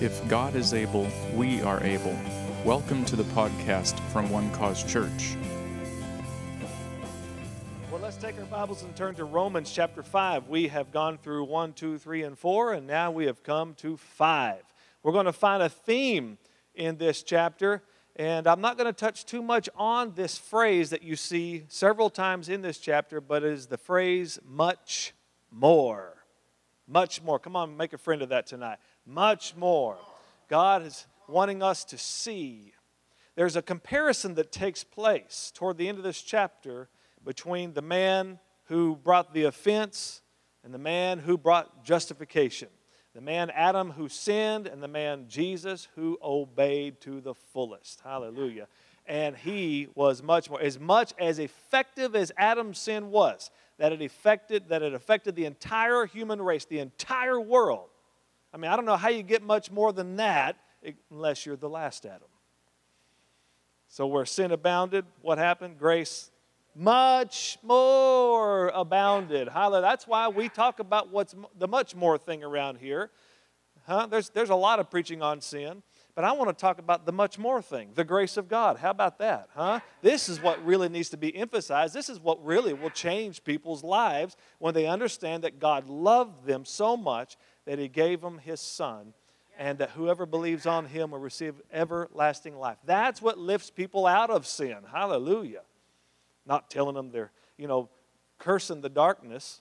If God is able, we are able. Welcome to the podcast from One Cause Church. Well, let's take our Bibles and turn to Romans chapter 5. We have gone through 1, 2, 3, and 4, and now we have come to 5. We're going to find a theme in this chapter, and I'm not going to touch too much on this phrase that you see several times in this chapter, but it is the phrase much more. Much more. Come on, make a friend of that tonight. Much more. God is wanting us to see. There's a comparison that takes place toward the end of this chapter between the man who brought the offense and the man who brought justification. The man Adam who sinned and the man Jesus who obeyed to the fullest. Hallelujah. And he was much more, as much as effective as Adam's sin was, that it affected, that it affected the entire human race, the entire world. I mean, I don't know how you get much more than that unless you're the last Adam. So, where sin abounded, what happened? Grace much more abounded. Hallelujah. That's why we talk about what's the much more thing around here. Huh? There's, there's a lot of preaching on sin, but I want to talk about the much more thing, the grace of God. How about that? Huh? This is what really needs to be emphasized. This is what really will change people's lives when they understand that God loved them so much that He gave them His Son and that whoever believes on him will receive everlasting life. That's what lifts people out of sin. Hallelujah not telling them they're, you know, cursing the darkness.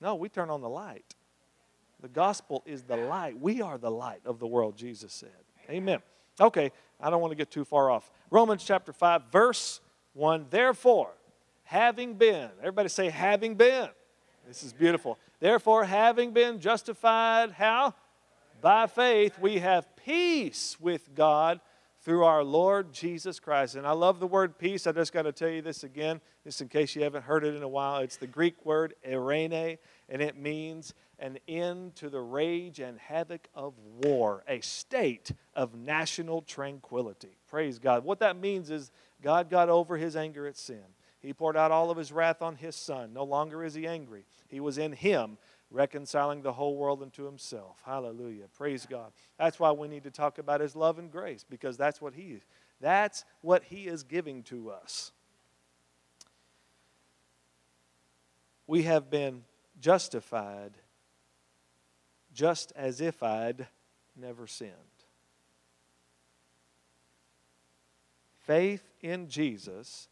No, we turn on the light. The gospel is the light. We are the light of the world, Jesus said. Amen. Okay, I don't want to get too far off. Romans chapter 5, verse 1. Therefore, having been, everybody say, having been. This is beautiful. Therefore, having been justified, how? By faith, we have peace with God through our Lord Jesus Christ. And I love the word peace. I just got to tell you this again, just in case you haven't heard it in a while. It's the Greek word eirene, and it means an end to the rage and havoc of war, a state of national tranquility. Praise God. What that means is God got over his anger at sin. He poured out all of his wrath on his son. No longer is he angry. He was in him reconciling the whole world unto himself. Hallelujah. Praise God. That's why we need to talk about his love and grace because that's what he that's what he is giving to us. We have been justified just as if I'd never sinned. Faith in Jesus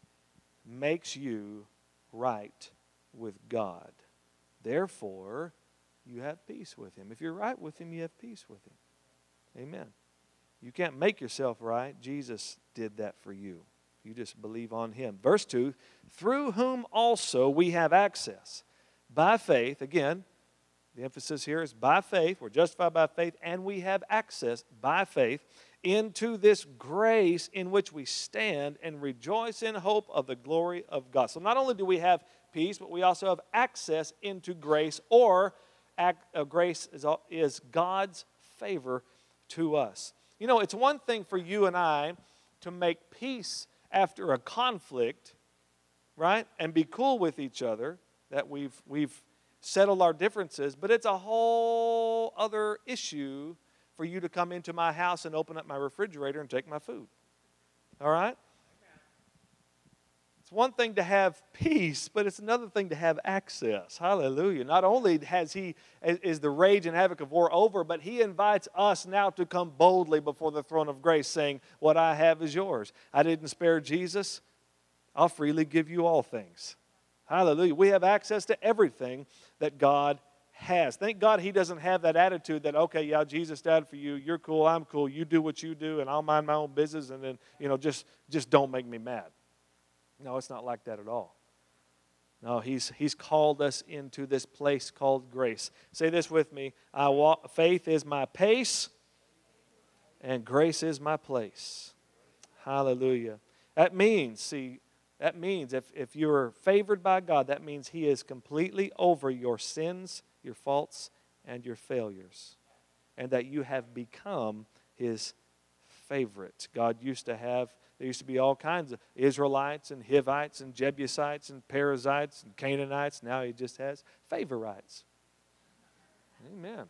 makes you right with God. Therefore, you have peace with him. If you're right with him, you have peace with him. Amen. You can't make yourself right. Jesus did that for you. You just believe on him. Verse 2 through whom also we have access by faith. Again, the emphasis here is by faith. We're justified by faith, and we have access by faith into this grace in which we stand and rejoice in hope of the glory of God. So not only do we have peace, but we also have access into grace, or uh, grace is, is God's favor to us. You know, it's one thing for you and I to make peace after a conflict, right? And be cool with each other that we've we've settled our differences, but it's a whole other issue for you to come into my house and open up my refrigerator and take my food. All right? It's one thing to have peace, but it's another thing to have access. Hallelujah. Not only has he is the rage and havoc of war over, but he invites us now to come boldly before the throne of grace, saying, What I have is yours. I didn't spare Jesus. I'll freely give you all things. Hallelujah. We have access to everything that God has. Thank God he doesn't have that attitude that, okay, yeah, Jesus died for you. You're cool. I'm cool. You do what you do, and I'll mind my own business, and then, you know, just, just don't make me mad. No, it's not like that at all. No, he's, he's called us into this place called grace. Say this with me I walk, faith is my pace, and grace is my place. Hallelujah. That means, see, that means if, if you're favored by God, that means He is completely over your sins, your faults, and your failures, and that you have become His favorite. God used to have there used to be all kinds of Israelites and Hivites and Jebusites and Perizzites and Canaanites. Now he just has favorites. Amen.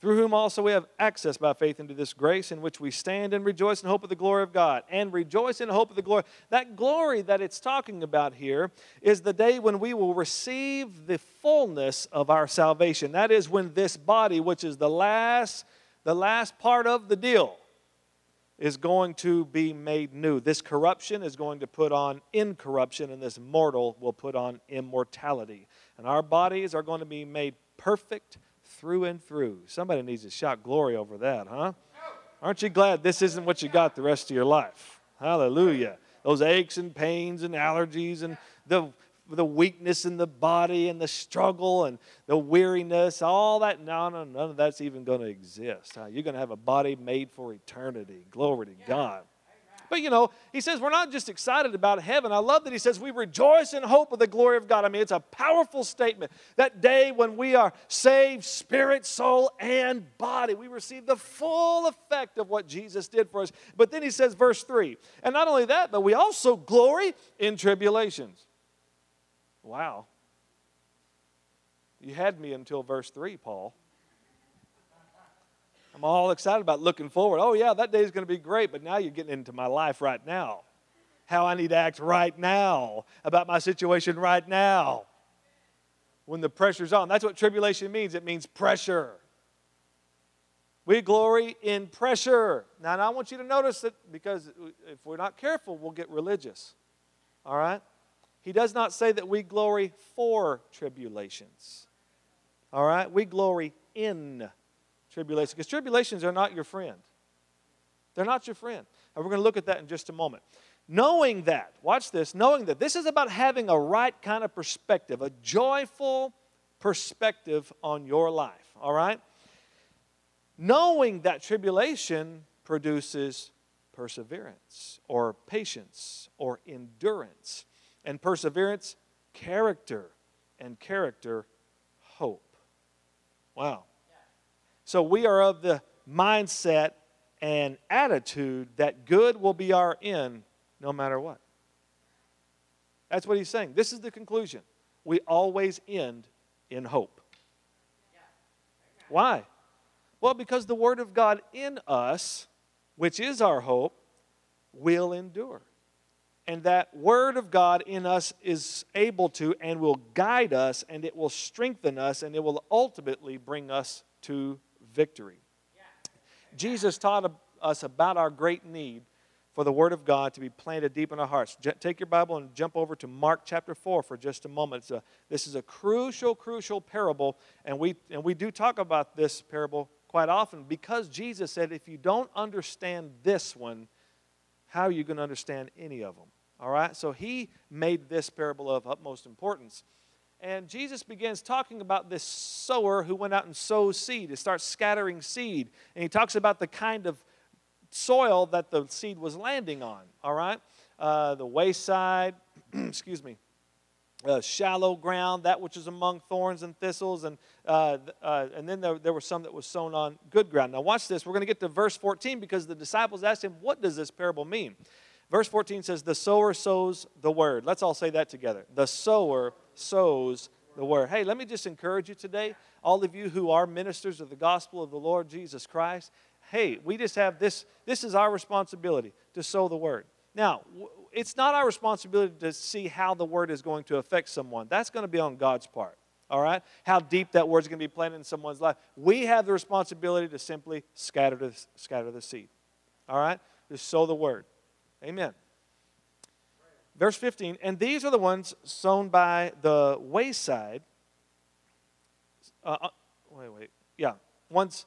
Through whom also we have access by faith into this grace in which we stand and rejoice in hope of the glory of God. And rejoice in hope of the glory. That glory that it's talking about here is the day when we will receive the fullness of our salvation. That is when this body, which is the last, the last part of the deal, is going to be made new. This corruption is going to put on incorruption, and this mortal will put on immortality. And our bodies are going to be made perfect through and through. Somebody needs to shout glory over that, huh? Aren't you glad this isn't what you got the rest of your life? Hallelujah. Those aches and pains and allergies and the, the weakness in the body and the struggle and the weariness, all that. No, no, none of that's even going to exist. Huh? You're going to have a body made for eternity. Glory to God. But you know, he says we're not just excited about heaven. I love that he says we rejoice in hope of the glory of God. I mean, it's a powerful statement. That day when we are saved, spirit, soul, and body, we receive the full effect of what Jesus did for us. But then he says, verse 3, and not only that, but we also glory in tribulations. Wow. You had me until verse 3, Paul. I'm all excited about looking forward. Oh, yeah, that day is going to be great, but now you're getting into my life right now. How I need to act right now about my situation right now. When the pressure's on. That's what tribulation means it means pressure. We glory in pressure. Now, I want you to notice that because if we're not careful, we'll get religious. All right? He does not say that we glory for tribulations. All right? We glory in tribulation because tribulations are not your friend. They're not your friend. And we're going to look at that in just a moment. Knowing that, watch this, knowing that this is about having a right kind of perspective, a joyful perspective on your life, all right? Knowing that tribulation produces perseverance or patience or endurance, and perseverance, character, and character, hope. Wow. So we are of the mindset and attitude that good will be our end no matter what. That's what he's saying. This is the conclusion. We always end in hope. Why? Well, because the Word of God in us, which is our hope, will endure. And that Word of God in us is able to and will guide us, and it will strengthen us, and it will ultimately bring us to victory. Jesus taught us about our great need for the Word of God to be planted deep in our hearts. take your Bible and jump over to Mark chapter 4 for just a moment. A, this is a crucial, crucial parable, and we, and we do talk about this parable quite often because Jesus said, if you don't understand this one, how are you going to understand any of them? All right? So he made this parable of utmost importance. And Jesus begins talking about this sower who went out and sowed seed. He starts scattering seed. And he talks about the kind of soil that the seed was landing on, all right? Uh, the wayside, excuse me, uh, shallow ground, that which is among thorns and thistles, and, uh, uh, and then there, there was some that was sown on good ground. Now, watch this. We're going to get to verse 14 because the disciples asked him, What does this parable mean? Verse 14 says, The sower sows the word. Let's all say that together. The sower sows the word. Hey, let me just encourage you today, all of you who are ministers of the gospel of the Lord Jesus Christ. Hey, we just have this, this is our responsibility to sow the word. Now, it's not our responsibility to see how the word is going to affect someone. That's going to be on God's part. All right? How deep that word is going to be planted in someone's life. We have the responsibility to simply scatter the, scatter the seed. All right? Just sow the word. Amen. Verse 15, and these are the ones sown by the wayside. Uh, uh, wait, wait. Yeah. Once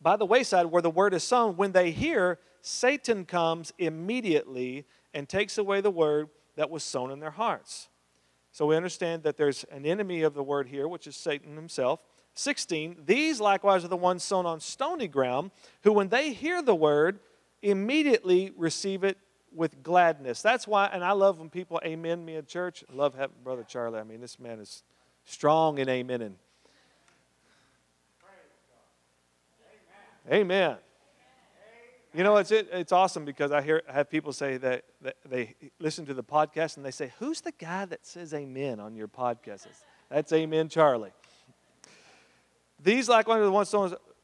by the wayside where the word is sown, when they hear, Satan comes immediately and takes away the word that was sown in their hearts. So we understand that there's an enemy of the word here, which is Satan himself. 16, these likewise are the ones sown on stony ground, who when they hear the word, immediately receive it with gladness. That's why, and I love when people amen me at church. I love having Brother Charlie. I mean, this man is strong in amening. Amen. You know, it's, it, it's awesome because I hear I have people say that, that, they listen to the podcast and they say, Who's the guy that says amen on your podcast? That's Amen Charlie. These, like one of the ones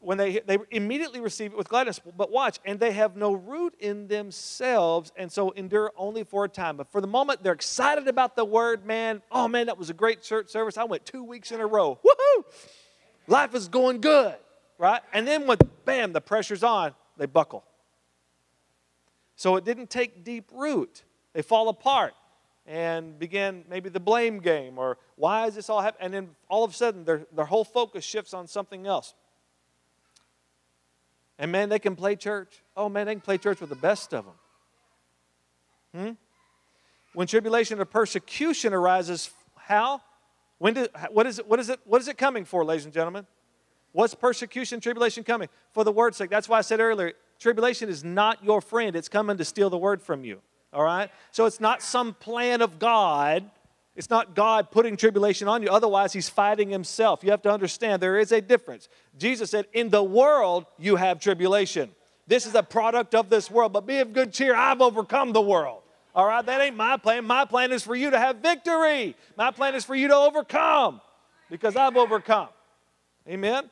when they, they immediately receive it with gladness. But watch, and they have no root in themselves, and so endure only for a time. But for the moment, they're excited about the word, man. Oh, man, that was a great church service. I went two weeks in a row. Woohoo! Life is going good, right? And then when, bam, the pressure's on, they buckle. So it didn't take deep root. They fall apart and begin maybe the blame game or why is this all happening? And then all of a sudden, their, their whole focus shifts on something else. And man, they can play church. Oh man, they can play church with the best of them. Hmm? When tribulation or persecution arises, how? When do, what, is it, what, is it, what is it coming for, ladies and gentlemen? What's persecution, tribulation coming? For the word's sake. That's why I said earlier, tribulation is not your friend. It's coming to steal the word from you. All right? So it's not some plan of God it's not God putting tribulation on you, otherwise, He's fighting Himself. You have to understand there is a difference. Jesus said, In the world, you have tribulation. This is a product of this world, but be of good cheer. I've overcome the world. All right, that ain't my plan. My plan is for you to have victory. My plan is for you to overcome because I've overcome. Amen?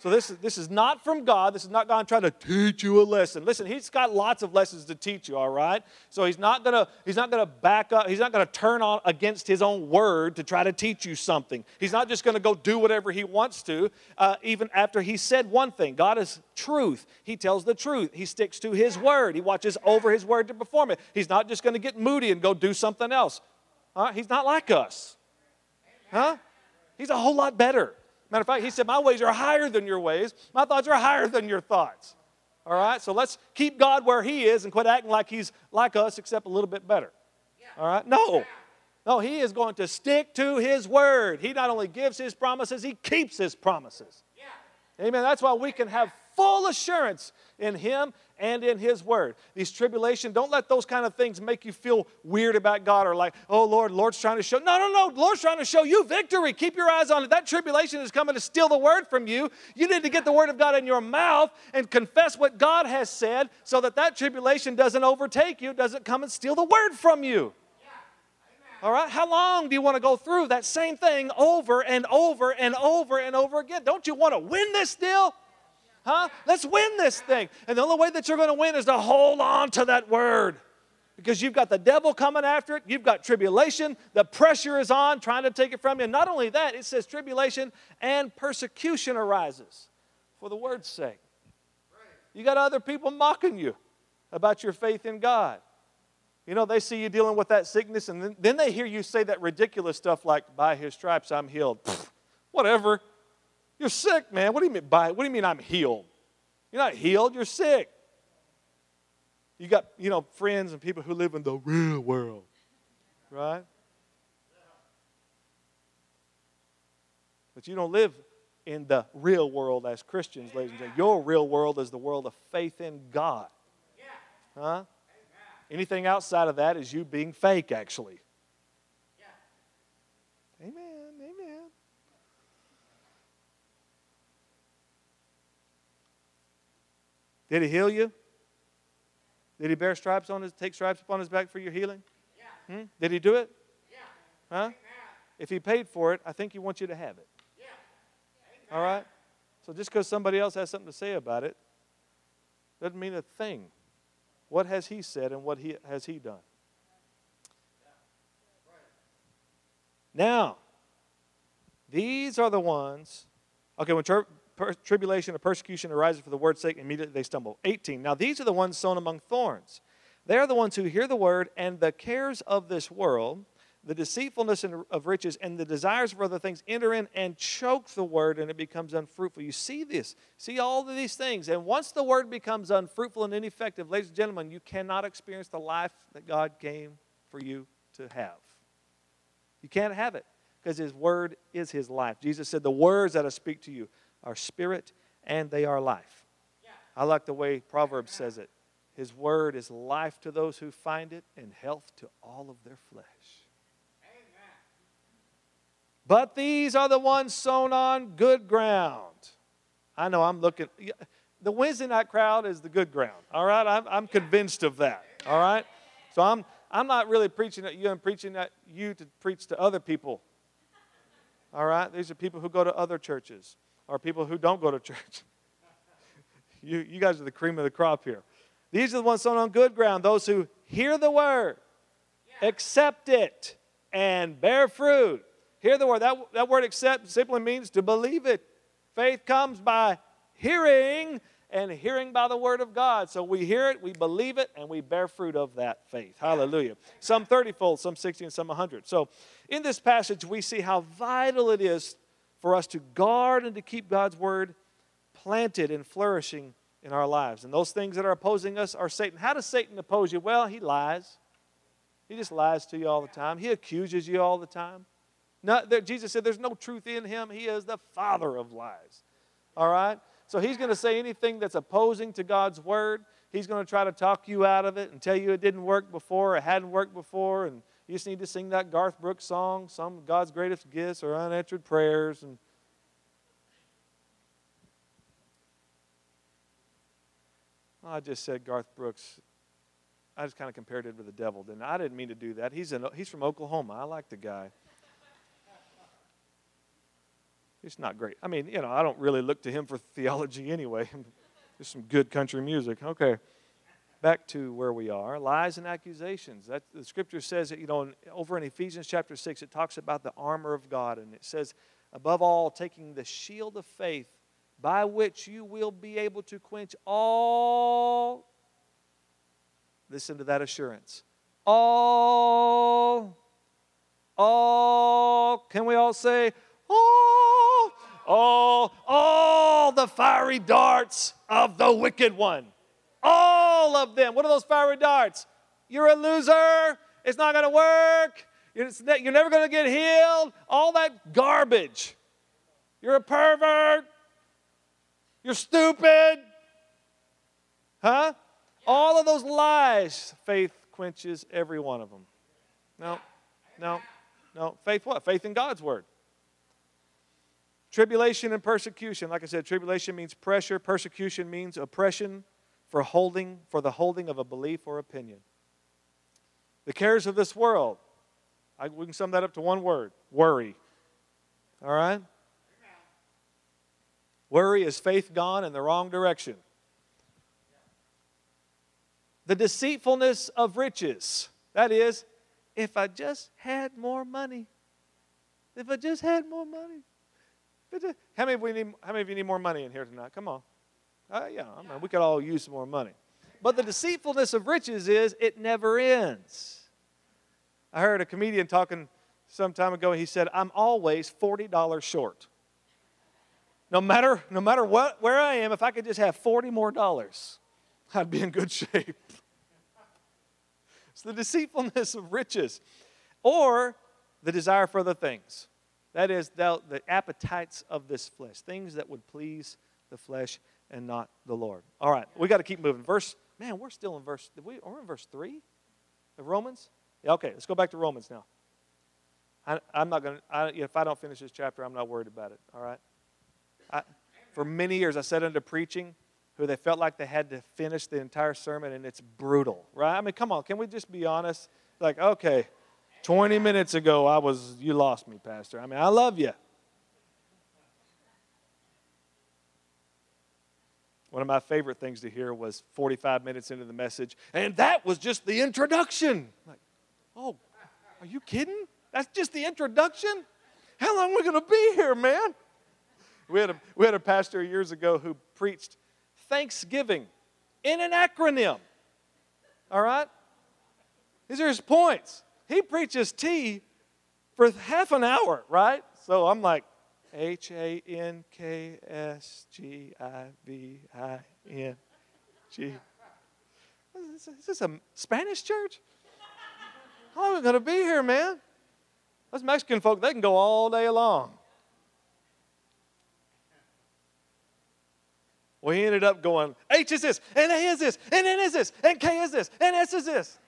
So this is, this is not from God. This is not God trying to teach you a lesson. Listen, he's got lots of lessons to teach you, all right? So he's not gonna, he's not gonna back up, he's not gonna turn on against his own word to try to teach you something. He's not just gonna go do whatever he wants to, uh, even after he said one thing. God is truth. He tells the truth. He sticks to his word. He watches over his word to perform it. He's not just gonna get moody and go do something else. He's not like us. Huh? He's a whole lot better. Matter of fact, he said, My ways are higher than your ways, my thoughts are higher than your thoughts. All right? So let's keep God where he is and quit acting like he's like us, except a little bit better. All right? No. No, he is going to stick to his word. He not only gives his promises, he keeps his promises. Amen. That's why we can have full assurance in him and in His Word. These tribulation, don't let those kind of things make you feel weird about God or like, oh Lord, Lord's trying to show. No, no, no. Lord's trying to show you victory. Keep your eyes on it. That tribulation is coming to steal the Word from you. You need to get the Word of God in your mouth and confess what God has said so that that tribulation doesn't overtake you, doesn't come and steal the Word from you. All right? How long do you want to go through that same thing over and over and over and over again? Don't you want to win this deal? Huh? Let's win this thing. And the only way that you're going to win is to hold on to that word. Because you've got the devil coming after it, you've got tribulation, the pressure is on trying to take it from you. And not only that, it says tribulation and persecution arises for the word's sake. You got other people mocking you about your faith in God. You know, they see you dealing with that sickness, and then, then they hear you say that ridiculous stuff like, By his stripes I'm healed. Pfft, whatever. You're sick, man. What do you mean by what do you mean I'm healed? You're not healed, you're sick. You got, you know, friends and people who live in the real world. Right? But you don't live in the real world as Christians, ladies and gentlemen. Your real world is the world of faith in God. Huh? Anything outside of that is you being fake, actually. Amen. Did he heal you? Did he bear stripes on his, take stripes upon his back for your healing? Yeah. Hmm? Did he do it? Yeah. Huh? Amen. If he paid for it, I think he wants you to have it. Yeah. All right? So just because somebody else has something to say about it doesn't mean a thing. What has he said and what he, has he done? Now, these are the ones. Okay, when per- tribulation or persecution arises for the word's sake, immediately they stumble. 18. Now these are the ones sown among thorns. They are the ones who hear the word, and the cares of this world, the deceitfulness of riches, and the desires for other things enter in and choke the word, and it becomes unfruitful. You see this, see all of these things. And once the word becomes unfruitful and ineffective, ladies and gentlemen, you cannot experience the life that God came for you to have. You can't have it because His word is His life. Jesus said, The words that I speak to you, are spirit and they are life. I like the way Proverbs says it. His word is life to those who find it and health to all of their flesh. But these are the ones sown on good ground. I know I'm looking. The Wednesday night crowd is the good ground. All right, I'm, I'm convinced of that. All right, so I'm I'm not really preaching at you. I'm preaching at you to preach to other people. All right, these are people who go to other churches or people who don't go to church. You, you guys are the cream of the crop here. These are the ones sown on good ground, those who hear the word, accept it, and bear fruit. Hear the word. That, that word accept simply means to believe it. Faith comes by hearing, and hearing by the word of God. So we hear it, we believe it, and we bear fruit of that faith. Hallelujah. Some 30 fold, some 60, and some 100. So in this passage, we see how vital it is for us to guard and to keep God's word planted and flourishing in our lives. And those things that are opposing us are Satan. How does Satan oppose you? Well, he lies. He just lies to you all the time. He accuses you all the time. Not, there, Jesus said there's no truth in him. He is the father of lies. All right? So he's going to say anything that's opposing to God's word. He's going to try to talk you out of it and tell you it didn't work before, it hadn't worked before, and you just need to sing that Garth Brooks song, some God's greatest gifts or unanswered prayers. And I just said Garth Brooks. I just kind of compared it with the devil, didn't I? I didn't mean to do that. He's, in, he's from Oklahoma. I like the guy. He's not great. I mean, you know, I don't really look to him for theology anyway. There's some good country music. Okay. Back to where we are lies and accusations. That, the scripture says that, you know, over in Ephesians chapter 6, it talks about the armor of God. And it says, above all, taking the shield of faith by which you will be able to quench all. Listen to that assurance. All. All. Can we all say, all? all, all the fiery darts of the wicked one. All of them. What are those fiery darts? You're a loser. It's not going to work. You're never going to get healed. All that garbage. You're a pervert. You're stupid. Huh? All of those lies, faith quenches every one of them. No, no, no. Faith what? Faith in God's word. Tribulation and persecution. Like I said, tribulation means pressure, persecution means oppression for holding for the holding of a belief or opinion. The cares of this world. I, we can sum that up to one word worry. All right? Worry is faith gone in the wrong direction. The deceitfulness of riches. That is, if I just had more money. If I just had more money. How many, of we need, how many of you need more money in here tonight? Come on. Uh, yeah, I mean, we could all use some more money. But the deceitfulness of riches is it never ends. I heard a comedian talking some time ago. He said, "I'm always forty dollars short. No matter no matter what where I am, if I could just have forty more dollars, I'd be in good shape." it's the deceitfulness of riches, or the desire for other things. That is, the, the appetites of this flesh, things that would please the flesh and not the Lord. All right, we got to keep moving. Verse, man, we're still in verse, we, we're in verse 3 of Romans? Yeah, okay, let's go back to Romans now. I, am not going to, if I don't finish this chapter, I'm not worried about it, all right? I, for many years, I sat into preaching who they felt like they had to finish the entire sermon, and it's brutal, right? I mean, come on, can we just be honest? Like, okay, 20 minutes ago, I was, you lost me, Pastor. I mean, I love you. One of my favorite things to hear was 45 minutes into the message, and that was just the introduction. Like, oh, are you kidding? That's just the introduction? How long are we going to be here, man? We had, a, we had a pastor years ago who preached Thanksgiving in an acronym. All right? These are his points he preaches T for half an hour, right? So I'm like, H A N K S G I V I N G. Is this a Spanish church? How long are we going to be here, man? Those Mexican folk, they can go all day long. We ended up going, H is this, and A is this, and N is this, and K is this, and S is this.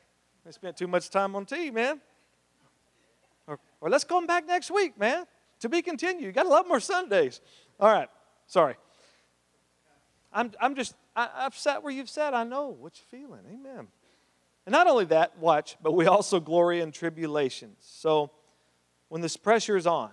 I spent too much time on T, man. Or, or let's come back next week, man. To be continued. You got a lot more Sundays. All right. Sorry. I'm, I'm just, I, I've sat where you've sat. I know what you're feeling. Amen. And not only that, watch, but we also glory in tribulations. So when this pressure is on,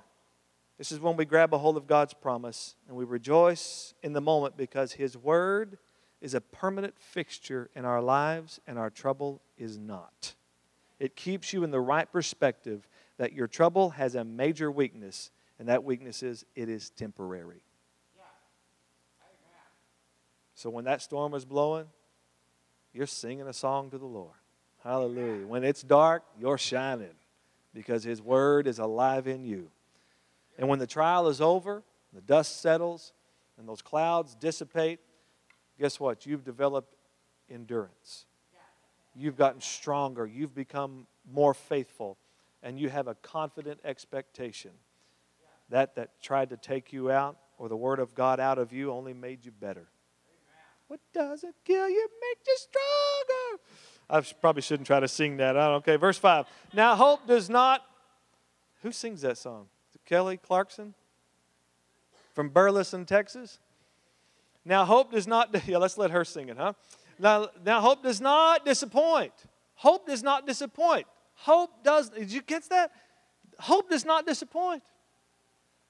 this is when we grab a hold of God's promise and we rejoice in the moment because His word is a permanent fixture in our lives, and our trouble is not. It keeps you in the right perspective that your trouble has a major weakness, and that weakness is it is temporary. So when that storm is blowing, you're singing a song to the Lord. Hallelujah. When it's dark, you're shining because His Word is alive in you. And when the trial is over, the dust settles, and those clouds dissipate, guess what? You've developed endurance. You've gotten stronger. You've become more faithful. And you have a confident expectation. That that tried to take you out or the Word of God out of you only made you better. What doesn't kill you makes you stronger. I probably shouldn't try to sing that. Okay, verse 5. Now, hope does not. Who sings that song? Kelly Clarkson? From Burleson, Texas? Now, hope does not. Yeah, let's let her sing it, huh? Now, now, hope does not disappoint. Hope does not disappoint. Hope does. Did you get that? Hope does not disappoint.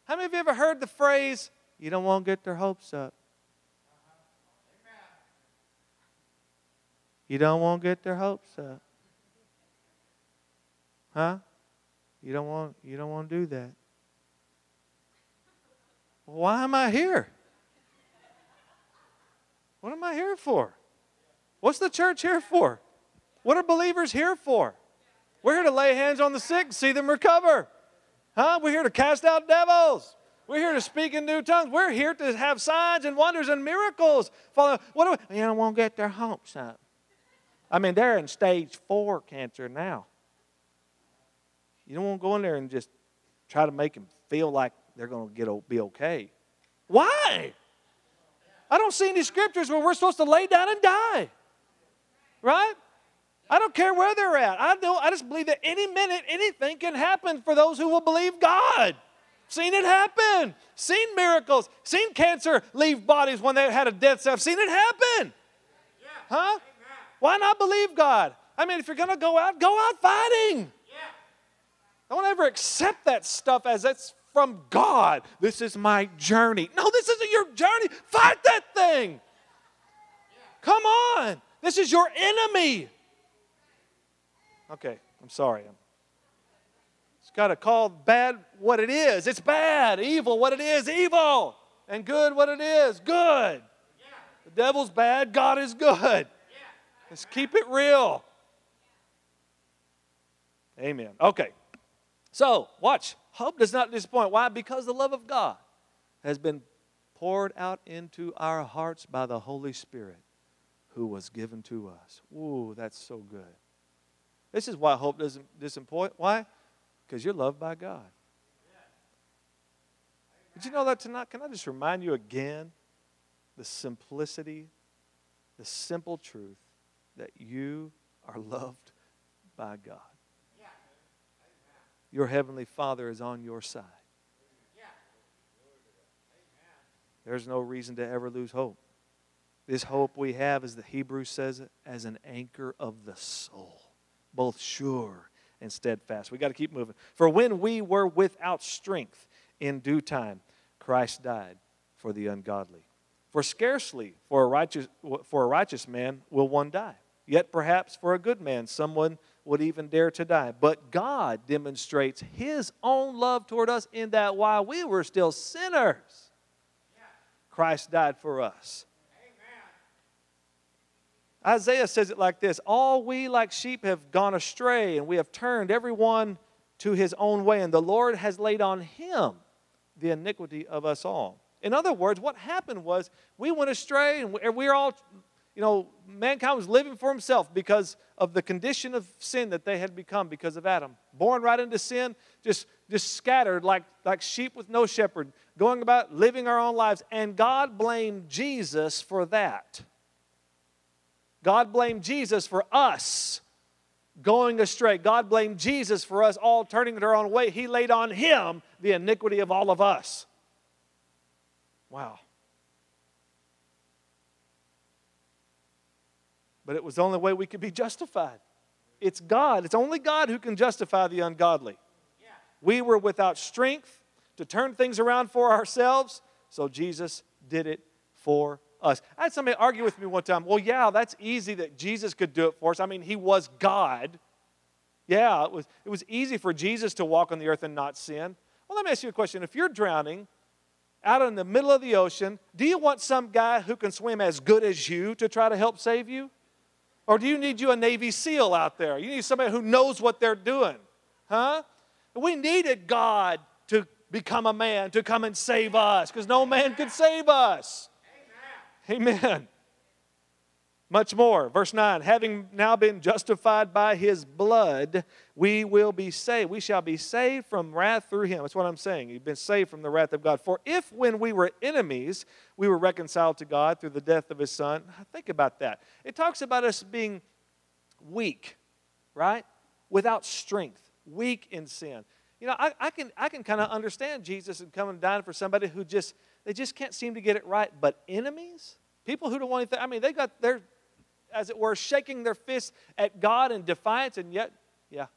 How many of you ever heard the phrase, you don't want to get their hopes up? You don't want to get their hopes up. Huh? You don't want you don't want to do that. why am I here? What am I here for? What's the church here for? What are believers here for? We're here to lay hands on the sick, see them recover. Huh? We're here to cast out devils. We're here to speak in new tongues. We're here to have signs and wonders and miracles. What do we? You don't want to get their hopes up. I mean, they're in stage four cancer now. You don't want to go in there and just try to make them feel like they're going to get be okay. Why? I don't see any scriptures where we're supposed to lay down and die. Right? I don't care where they're at. I know I just believe that any minute anything can happen for those who will believe God. Seen it happen. Seen miracles. Seen cancer leave bodies when they had a death cell. Seen it happen. Yeah. Huh? Why not believe God? I mean, if you're going to go out, go out fighting. Yeah. Don't ever accept that stuff as it's from God. This is my journey. No, this isn't your journey. Fight that thing. Yeah. Come on. This is your enemy. Okay, I'm sorry. It's got to call bad what it is. It's bad. Evil what it is. Evil. And good what it is. Good. The devil's bad. God is good. Let's keep it real. Amen. Okay. So, watch. Hope does not disappoint. Why? Because the love of God has been poured out into our hearts by the Holy Spirit who was given to us. Ooh, that's so good. This is why hope doesn't disappoint. Why? Because you're loved by God. Did you know that tonight? Can I just remind you again the simplicity, the simple truth that you are loved by God. Your Heavenly Father is on your side. There's no reason to ever lose hope. This hope we have, as the Hebrew says as an anchor of the soul, both sure and steadfast. We got to keep moving. For when we were without strength in due time, Christ died for the ungodly. For scarcely for a righteous, for a righteous man will one die. Yet perhaps for a good man, someone would even dare to die. But God demonstrates His own love toward us in that while we were still sinners, Christ died for us. Isaiah says it like this All we like sheep have gone astray, and we have turned everyone to his own way, and the Lord has laid on him the iniquity of us all. In other words, what happened was we went astray, and we're all you know, mankind was living for himself because of the condition of sin that they had become because of Adam. Born right into sin, just, just scattered like, like sheep with no shepherd, going about living our own lives. And God blamed Jesus for that. God blamed Jesus for us going astray. God blamed Jesus for us all turning our own way. He laid on him the iniquity of all of us. Wow. but it was the only way we could be justified. It's God, it's only God who can justify the ungodly. We were without strength to turn things around for ourselves, so Jesus did it for us. I had somebody argue with me one time. Well, yeah, that's easy that Jesus could do it for us. I mean, he was God. Yeah, it was, it was easy for Jesus to walk on the earth and not sin. Well, let me ask you a question. If you're drowning out in the middle of the ocean, do you want some guy who can swim as good as you to try to help save you? Or do you need you a Navy SEAL out there? You need somebody who knows what they're doing. Huh? We needed God to become a man to come and save us because no man could save us. Amen. Much more. Verse 9 Having now been justified by his blood, we will be saved. We shall be saved from wrath through him. That's what I'm saying. You've been saved from the wrath of God. For if when we were enemies, we were reconciled to God through the death of his son, think about that. It talks about us being weak, right? Without strength, weak in sin. You know, I, I can, I can kind of understand Jesus and coming down for somebody who just, they just can't seem to get it right. But enemies, people who don't want anything, I mean, they got their as it were, shaking their fists at God in defiance, and yet, yeah,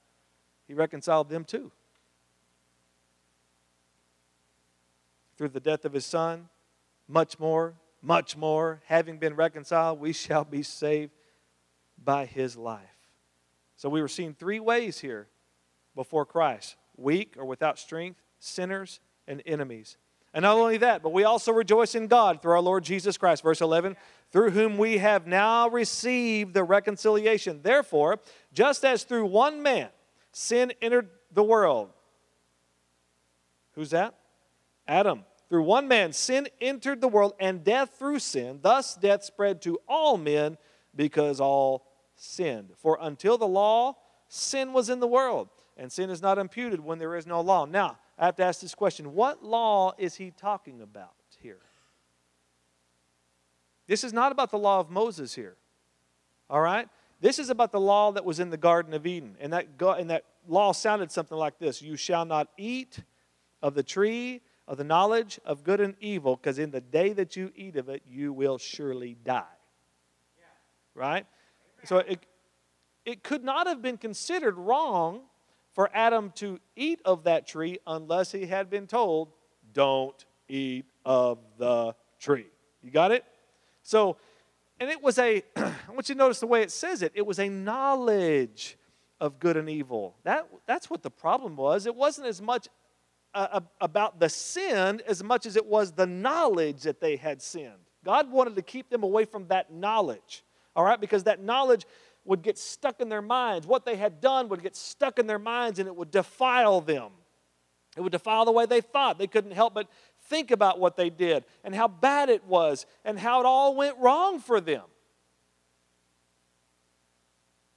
He reconciled them too. Through the death of His Son, much more, much more, having been reconciled, we shall be saved by His life. So we were seeing three ways here before Christ weak or without strength, sinners, and enemies. And not only that, but we also rejoice in God through our Lord Jesus Christ. Verse 11, through whom we have now received the reconciliation. Therefore, just as through one man sin entered the world, who's that? Adam. Through one man sin entered the world, and death through sin. Thus death spread to all men because all sinned. For until the law, sin was in the world, and sin is not imputed when there is no law. Now, I have to ask this question what law is he talking about here? This is not about the law of Moses here. All right? This is about the law that was in the Garden of Eden. And that, and that law sounded something like this You shall not eat of the tree of the knowledge of good and evil, because in the day that you eat of it, you will surely die. Right? So it, it could not have been considered wrong for Adam to eat of that tree unless he had been told, don't eat of the tree. You got it? So, and it was a, I want you to notice the way it says it, it was a knowledge of good and evil. That, that's what the problem was. It wasn't as much uh, about the sin as much as it was the knowledge that they had sinned. God wanted to keep them away from that knowledge, all right, because that knowledge would get stuck in their minds. What they had done would get stuck in their minds and it would defile them. It would defile the way they thought. They couldn't help but think about what they did and how bad it was and how it all went wrong for them.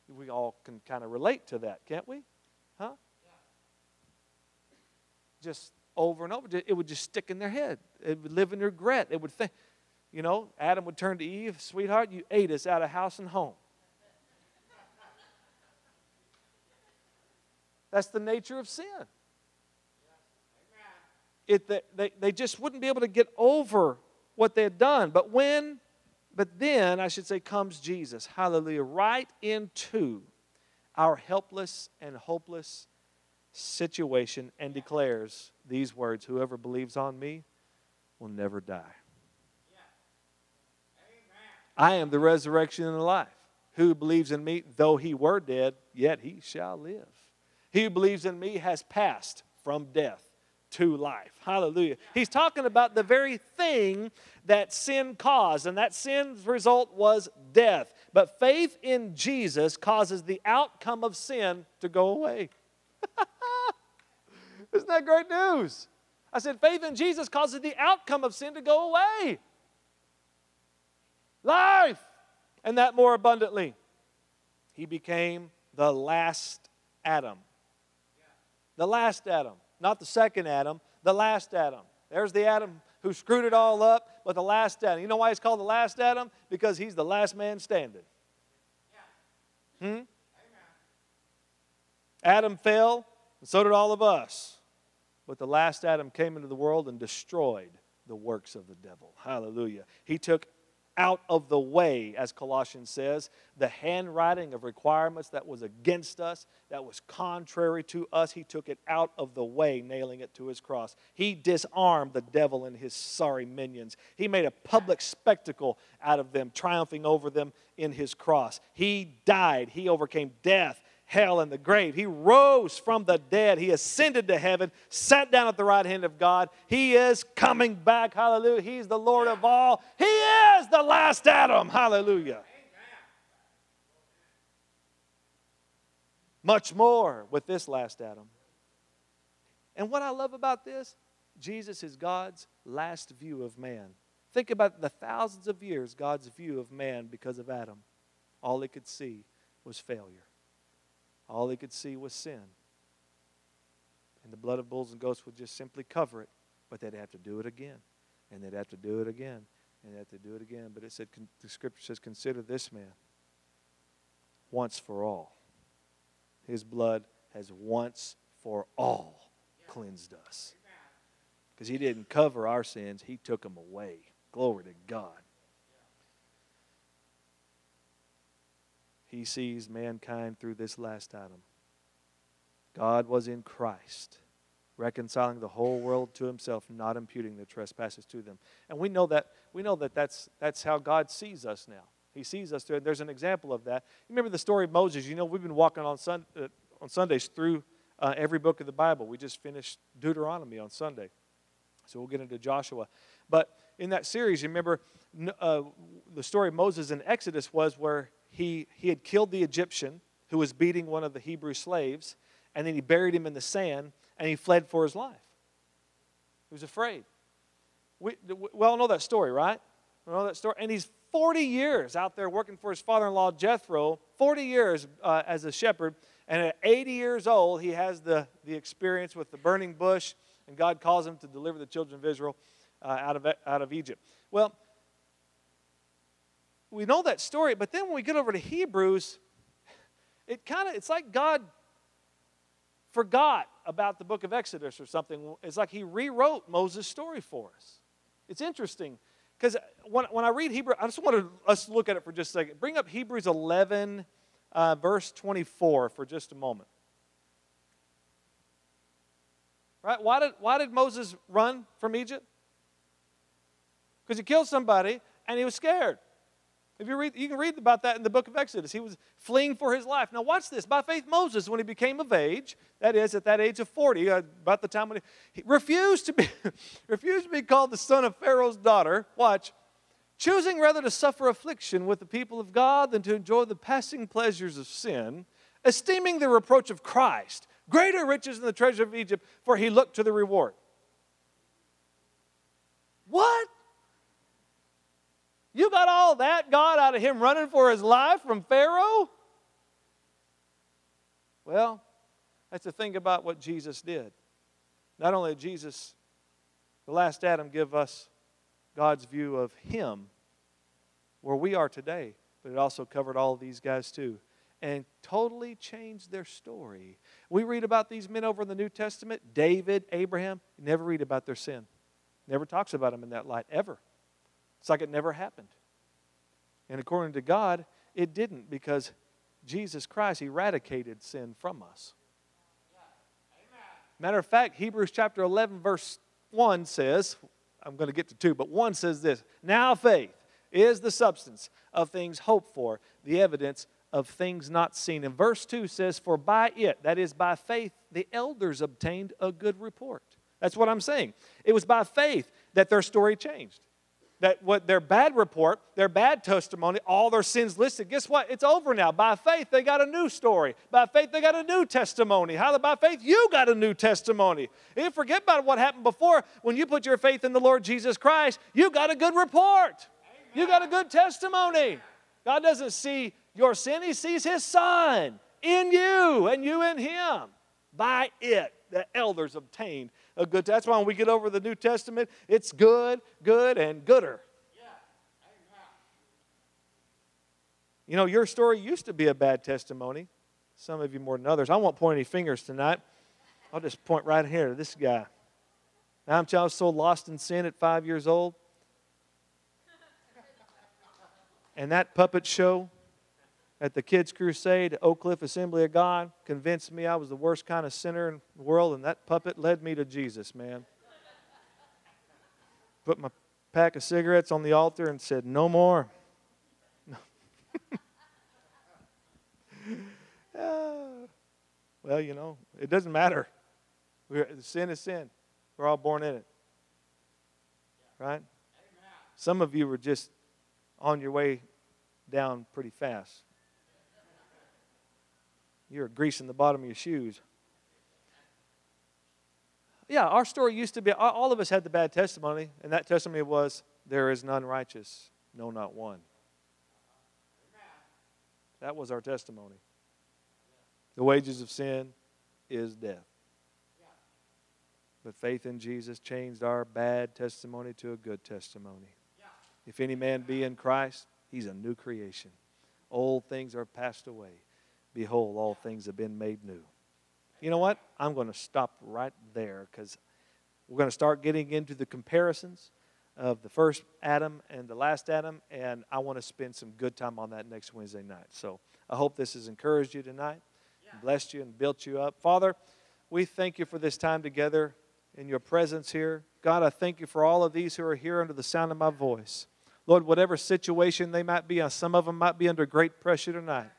We all can kind of relate to that, can't we? Huh? Just over and over. It would just stick in their head. It would live in regret. It would think, you know, Adam would turn to Eve, sweetheart, you ate us out of house and home. That's the nature of sin. It, they, they just wouldn't be able to get over what they had done. But when, but then, I should say, comes Jesus, hallelujah, right into our helpless and hopeless situation and declares these words Whoever believes on me will never die. I am the resurrection and the life. Who believes in me, though he were dead, yet he shall live. He who believes in me has passed from death to life. Hallelujah. He's talking about the very thing that sin caused, and that sin's result was death. But faith in Jesus causes the outcome of sin to go away. Isn't that great news? I said, faith in Jesus causes the outcome of sin to go away. Life, and that more abundantly. He became the last Adam. The last Adam, not the second Adam, the last Adam. There's the Adam who screwed it all up, but the last Adam. You know why he's called the last Adam? Because he's the last man standing. Yeah. Hmm? Adam fell, and so did all of us. But the last Adam came into the world and destroyed the works of the devil. Hallelujah. He took out of the way, as Colossians says. The handwriting of requirements that was against us, that was contrary to us, he took it out of the way, nailing it to his cross. He disarmed the devil and his sorry minions. He made a public spectacle out of them, triumphing over them in his cross. He died, he overcame death hell, and the grave. He rose from the dead. He ascended to heaven, sat down at the right hand of God. He is coming back. Hallelujah. He's the Lord of all. He is the last Adam. Hallelujah. Much more with this last Adam. And what I love about this, Jesus is God's last view of man. Think about the thousands of years God's view of man because of Adam. All he could see was failure. All they could see was sin. And the blood of bulls and goats would just simply cover it, but they'd have to do it again. And they'd have to do it again. And they'd have to do it again. But it said, the scripture says, consider this man once for all. His blood has once for all cleansed us. Because he didn't cover our sins, he took them away. Glory to God. He sees mankind through this last Adam. God was in Christ, reconciling the whole world to himself, not imputing the trespasses to them. And we know that we know that that's that's how God sees us now. He sees us through. There's an example of that. You remember the story of Moses? You know, we've been walking on sun, uh, on Sundays through uh, every book of the Bible. We just finished Deuteronomy on Sunday, so we'll get into Joshua. But in that series, you remember uh, the story of Moses in Exodus was where he, he had killed the Egyptian who was beating one of the Hebrew slaves, and then he buried him in the sand, and he fled for his life. He was afraid. We, we all know that story, right? We know that story. And he's 40 years out there working for his father in law, Jethro, 40 years uh, as a shepherd. And at 80 years old, he has the, the experience with the burning bush, and God calls him to deliver the children of Israel uh, out, of, out of Egypt. Well, we know that story, but then when we get over to Hebrews, it kind of it's like God forgot about the book of Exodus or something. It's like he rewrote Moses' story for us. It's interesting because when, when I read Hebrew, I just want to us look at it for just a second. Bring up Hebrews 11, uh, verse 24 for just a moment. Right? Why did, why did Moses run from Egypt? Because he killed somebody and he was scared. If you read, you can read about that in the book of Exodus. He was fleeing for his life. Now, watch this. By faith, Moses, when he became of age, that is, at that age of 40, uh, about the time when he, he refused, to be, refused to be called the son of Pharaoh's daughter, watch, choosing rather to suffer affliction with the people of God than to enjoy the passing pleasures of sin, esteeming the reproach of Christ greater riches than the treasure of Egypt, for he looked to the reward. What? You got all that, God, out of him running for his life from Pharaoh? Well, that's the thing about what Jesus did. Not only did Jesus, the last Adam, give us God's view of him, where we are today, but it also covered all these guys too, and totally changed their story. We read about these men over in the New Testament David, Abraham, never read about their sin. Never talks about them in that light, ever. It's like it never happened. And according to God, it didn't because Jesus Christ eradicated sin from us. Matter of fact, Hebrews chapter 11, verse 1 says, I'm going to get to 2, but 1 says this Now faith is the substance of things hoped for, the evidence of things not seen. And verse 2 says, For by it, that is by faith, the elders obtained a good report. That's what I'm saying. It was by faith that their story changed that what their bad report, their bad testimony, all their sins listed, guess what? It's over now. By faith, they got a new story. By faith, they got a new testimony. How by faith, you got a new testimony. You forget about what happened before. When you put your faith in the Lord Jesus Christ, you got a good report. Amen. You got a good testimony. God doesn't see your sin, He sees His Son in you and you in Him. By it, the elders obtained a good. That's why when we get over the New Testament, it's good, good, and gooder. You know, your story used to be a bad testimony. Some of you more than others. I won't point any fingers tonight. I'll just point right here to this guy. I'm was so lost in sin at five years old. And that puppet show at the Kids Crusade, Oak Cliff Assembly of God, convinced me I was the worst kind of sinner in the world, and that puppet led me to Jesus, man. Put my pack of cigarettes on the altar and said, No more. Ah. well, you know, it doesn't matter. We're, sin is sin. We're all born in it. Right? Some of you were just on your way down pretty fast. You were greasing the bottom of your shoes. Yeah, our story used to be all of us had the bad testimony, and that testimony was there is none righteous, no, not one. That was our testimony. The wages of sin is death. But faith in Jesus changed our bad testimony to a good testimony. If any man be in Christ, he's a new creation. Old things are passed away. Behold, all things have been made new. You know what? I'm going to stop right there because we're going to start getting into the comparisons of the first Adam and the last Adam, and I want to spend some good time on that next Wednesday night. So I hope this has encouraged you tonight, yeah. blessed you, and built you up. Father, we thank you for this time together in your presence here. God, I thank you for all of these who are here under the sound of my voice. Lord, whatever situation they might be on, some of them might be under great pressure tonight.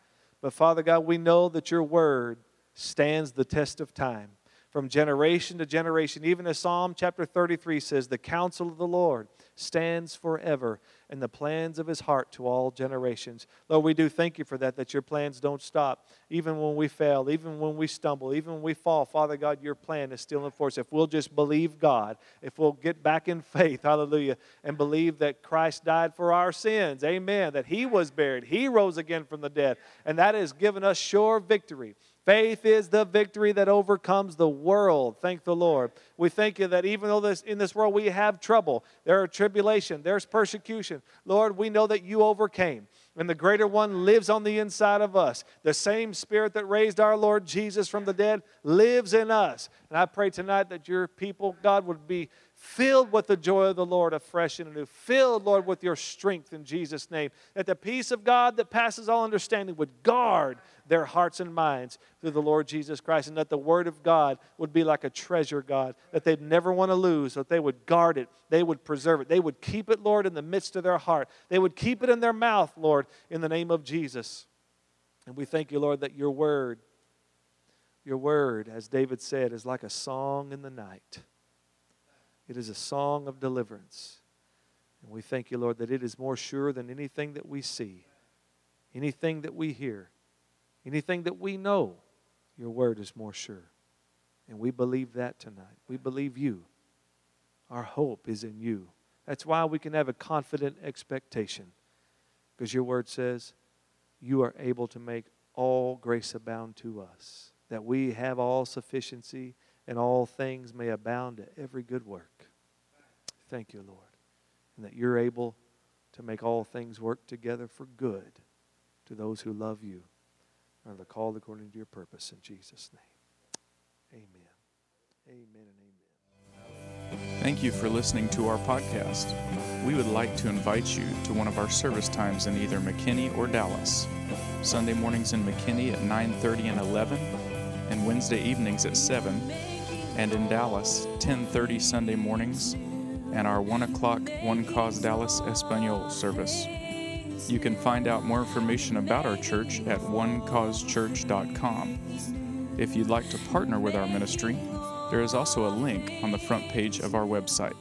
But Father God, we know that your word stands the test of time from generation to generation. Even as Psalm chapter 33 says, The counsel of the Lord stands forever, and the plans of his heart to all generations. Lord, we do thank you for that, that your plans don't stop. Even when we fail, even when we stumble, even when we fall, Father God, your plan is still in force. If we'll just believe God, if we'll get back in faith, hallelujah, and believe that Christ died for our sins, amen, that he was buried, he rose again from the dead, and that has given us sure victory. Faith is the victory that overcomes the world. Thank the Lord. We thank you that even though this, in this world we have trouble, there are tribulation, there's persecution. Lord, we know that you overcame and the greater one lives on the inside of us. The same spirit that raised our Lord Jesus from the dead lives in us. And I pray tonight that your people, God, would be filled with the joy of the Lord afresh and anew. Filled, Lord, with your strength in Jesus' name. That the peace of God that passes all understanding would guard their hearts and minds through the Lord Jesus Christ. And that the Word of God would be like a treasure, God, that they'd never want to lose, that they would guard it, they would preserve it, they would keep it, Lord, in the midst of their heart. They would keep it in their mouth, Lord, in the name of Jesus. And we thank you, Lord, that your Word, your Word, as David said, is like a song in the night it is a song of deliverance. And we thank you, Lord, that it is more sure than anything that we see, anything that we hear, anything that we know. Your word is more sure. And we believe that tonight. We believe you. Our hope is in you. That's why we can have a confident expectation. Because your word says, you are able to make all grace abound to us, that we have all sufficiency and all things may abound to every good work. Thank you, Lord. And that you're able to make all things work together for good to those who love you and the called according to your purpose in Jesus' name. Amen. Amen and amen. Thank you for listening to our podcast. We would like to invite you to one of our service times in either McKinney or Dallas. Sunday mornings in McKinney at 9:30 and 11 and Wednesday evenings at 7 and in Dallas, 10:30 Sunday mornings, and our 1 o'clock One Cause Dallas Espanol service. You can find out more information about our church at onecausechurch.com. If you'd like to partner with our ministry, there is also a link on the front page of our website.